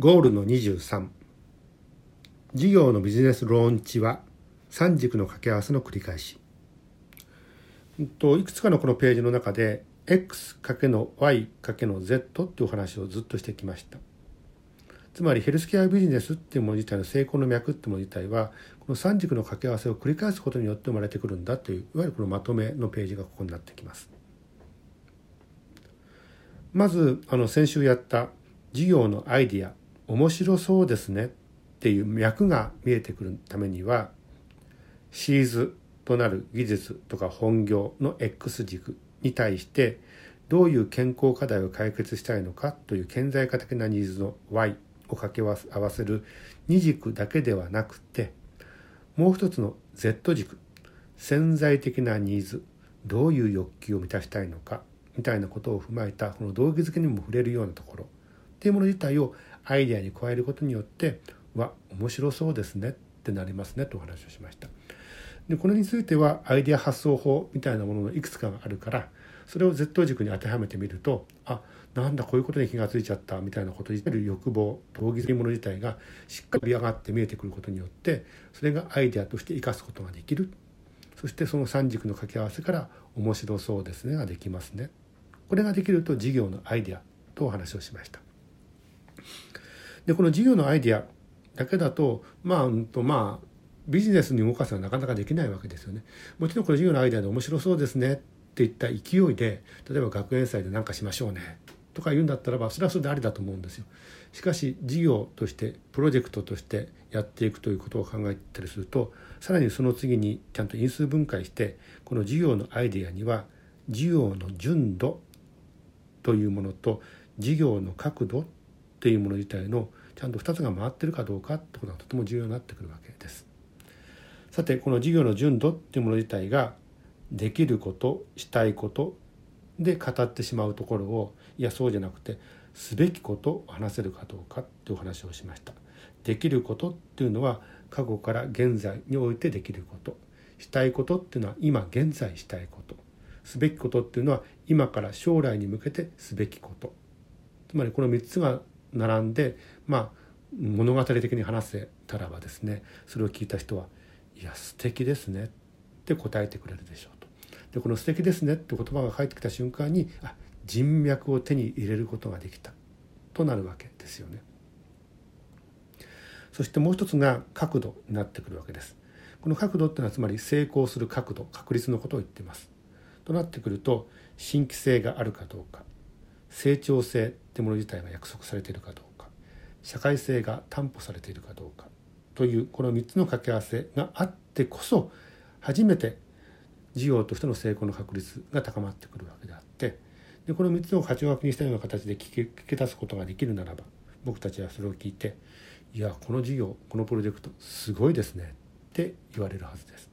ゴールの23事業のビジネスローンチは三軸の掛け合わせの繰り返し。といくつかのこのページの中で x かけの y かけの z っていうお話をずっとしてきました。つまりヘルスケアビジネスっていうもの自体の成功の脈っていうもの自体はこの三軸の掛け合わせを繰り返すことによって生まれてくるんだといういわゆるこのまとめのページがここになってきます。まずあの先週やった事業のアイディア。面白そうですねっていう脈が見えてくるためにはシーズとなる技術とか本業の X 軸に対してどういう健康課題を解決したいのかという顕在化的なニーズの Y を掛け合わせる2軸だけではなくてもう一つの Z 軸潜在的なニーズどういう欲求を満たしたいのかみたいなことを踏まえたこの動機づけにも触れるようなところっていうもの自体をアイデアに加えることによってわ面白そうですねってなりますねとお話をしました。でこれについてはアイデア発想法みたいなもののいくつかがあるからそれを Z 軸に当てはめてみるとあなんだこういうことに気が付いちゃったみたいなこと自体欲望動機というもの自体がしっかり上がって見えてくることによってそれがアイデアとして生かすことができる。そしてその3軸の掛け合わせから面白そうですねができますね。これができると事業のアイデアとお話をしました。でこの事業のアイデアだけだとまあ、うんとまあビジネスに動かすのはなかなかできないわけですよね。もちろんこの事業のアイデアで面白そうですねっていった勢いで例えば学園祭で何かしましょうねとか言うんだったらばそれはそれでありだと思うんですよ。しかし事業としてプロジェクトとしてやっていくということを考えたりするとさらにその次にちゃんと因数分解してこの事業のアイデアには事業の純度というものと事業の角度っていうもの自体のちゃんと2つが回ってるかどうかってことがとても重要になってくるわけです。さてこの事業の純度っていうもの自体ができることしたいことで語ってしまうところをいやそうじゃなくてすべきことを話せるかどうかっていうお話をしました。できることっていうのは過去から現在においてできることしたいことっていうのは今現在したいことすべきことっていうのは今から将来に向けてすべきことつまりこの3つが並んでまあ物語的に話せたらばですねそれを聞いた人はいや素敵ですねって答えてくれるでしょうと。でこの素敵ですねって言葉が返ってきた瞬間にあ人脈を手に入れることができたとなるわけですよね。そしてもう一つが角度になってくるわけです。この角度っていうのはつまり成功する角度確率のことを言ってます。となってくると新規性があるかどうか成長性ってもの自体が約束されているかどうか社会性が担保されているかどうかというこの3つの掛け合わせがあってこそ初めて事業としての成功の確率が高まってくるわけであってでこの3つを勝ち枠にしたような形で聞け出すことができるならば僕たちはそれを聞いて「いやこの事業このプロジェクトすごいですね」って言われるはずです。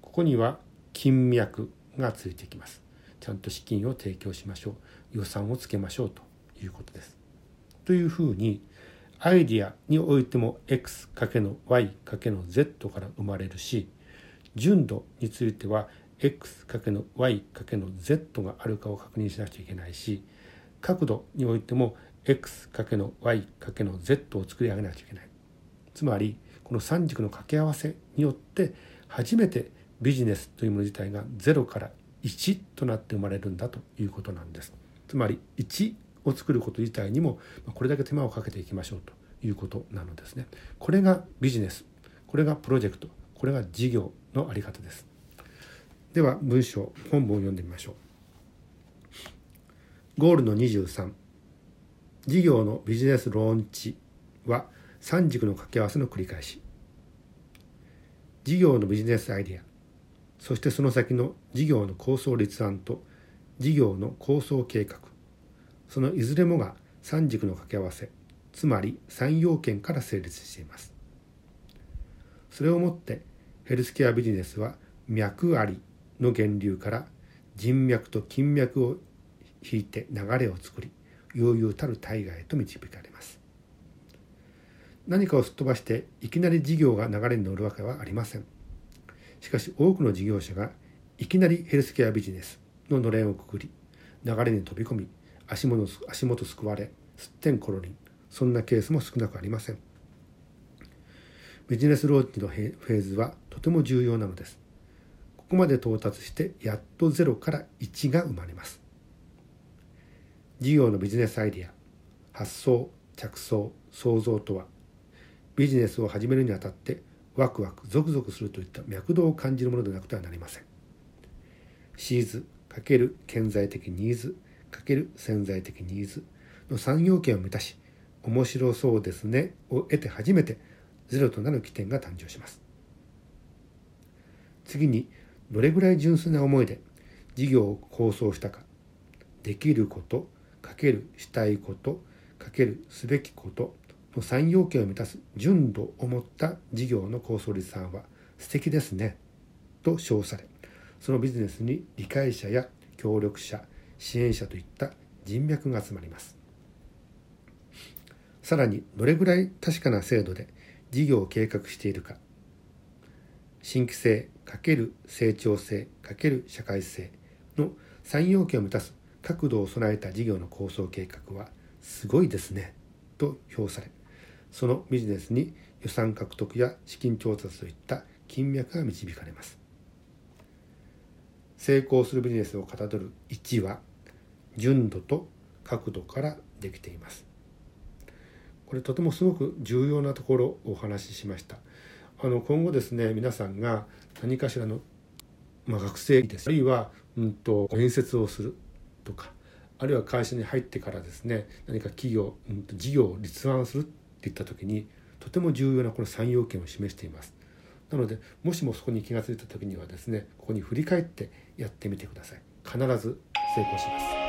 ここには金脈がついてきます。ちゃんと資金を提供しましょう予算をつけましょうということです。というふうにアイディアにおいても x かけの y かけの z から生まれるし純度については x かけの y かけの z があるかを確認しなくちゃいけないし角度においても x かけの y かけの z を作り上げなくちゃいけない。つまりこの3軸の掛け合わせによって初めてビジネスというもの自体が0から1となって生まれるんだということなんです。つまりを作ること自体にもこれだけ手間をかけていきましょうということなのですね。これがビジネスこれがプロジェクトこれが事業の在り方です。では文章本文を読んでみましょう。ゴールの23事業のビジネスローンチは三軸の掛け合わせの繰り返し事業のビジネスアイデアそしてその先の事業の構想立案と事業の構想計画そのいずれもが三軸の掛け合わせつまり三要件から成立しています。それをもってヘルスケアビジネスは脈ありの源流から人脈と筋脈を引いて流れを作り悠々たる大河へと導かれます。何かをすっ飛ばしていきなり事業が流れに乗るわけはありません。しかし多くの事業者がいきなりヘルスケアビジネスののれんをくくり流れに飛び込み足元足元すくわれすってんころりん。そんなケースも少なくありません。ビジネスローチのフェーズはとても重要なのです。ここまで到達してやっと0から1が生まれます。事業のビジネスアイデア発想着想創造とはビジネスを始めるにあたってワクワクゾクゾクするといった脈動を感じるものでなくてはなりません。シーズ×顕在的ニーズ潜在的ニーズの3要件を満たし面白そうですねを得て初めてゼロとなる起点が誕生します。次にどれぐらい純粋な思いで事業を構想したかできることかけるしたいことかけるすべきことの3要件を満たす純度を持った事業の構想立案は素敵ですねと称されそのビジネスに理解者や協力者支援者といった人脈が集まります。さらにどれぐらい確かな制度で事業を計画しているか。新規性×成長性×社会性の3要件を満たす角度を備えた事業の構想計画はすごいですねと評されそのビジネスに予算獲得や資金調達といった金脈が導かれます。成功するビジネスをかたどる1は純度と角度からできています。これとてもすごく重要なところをお話ししました。あの今後ですね皆さんが何かしらの、まあ、学生です。あるいは、うんと、面接をするとかあるいは会社に入ってからですね何か企業、うん、と事業を立案するっていった時にとても重要なこの3要件を示しています。なのでもしもそこに気が付いた時にはですねここに振り返ってやってみてください。必ず成功します。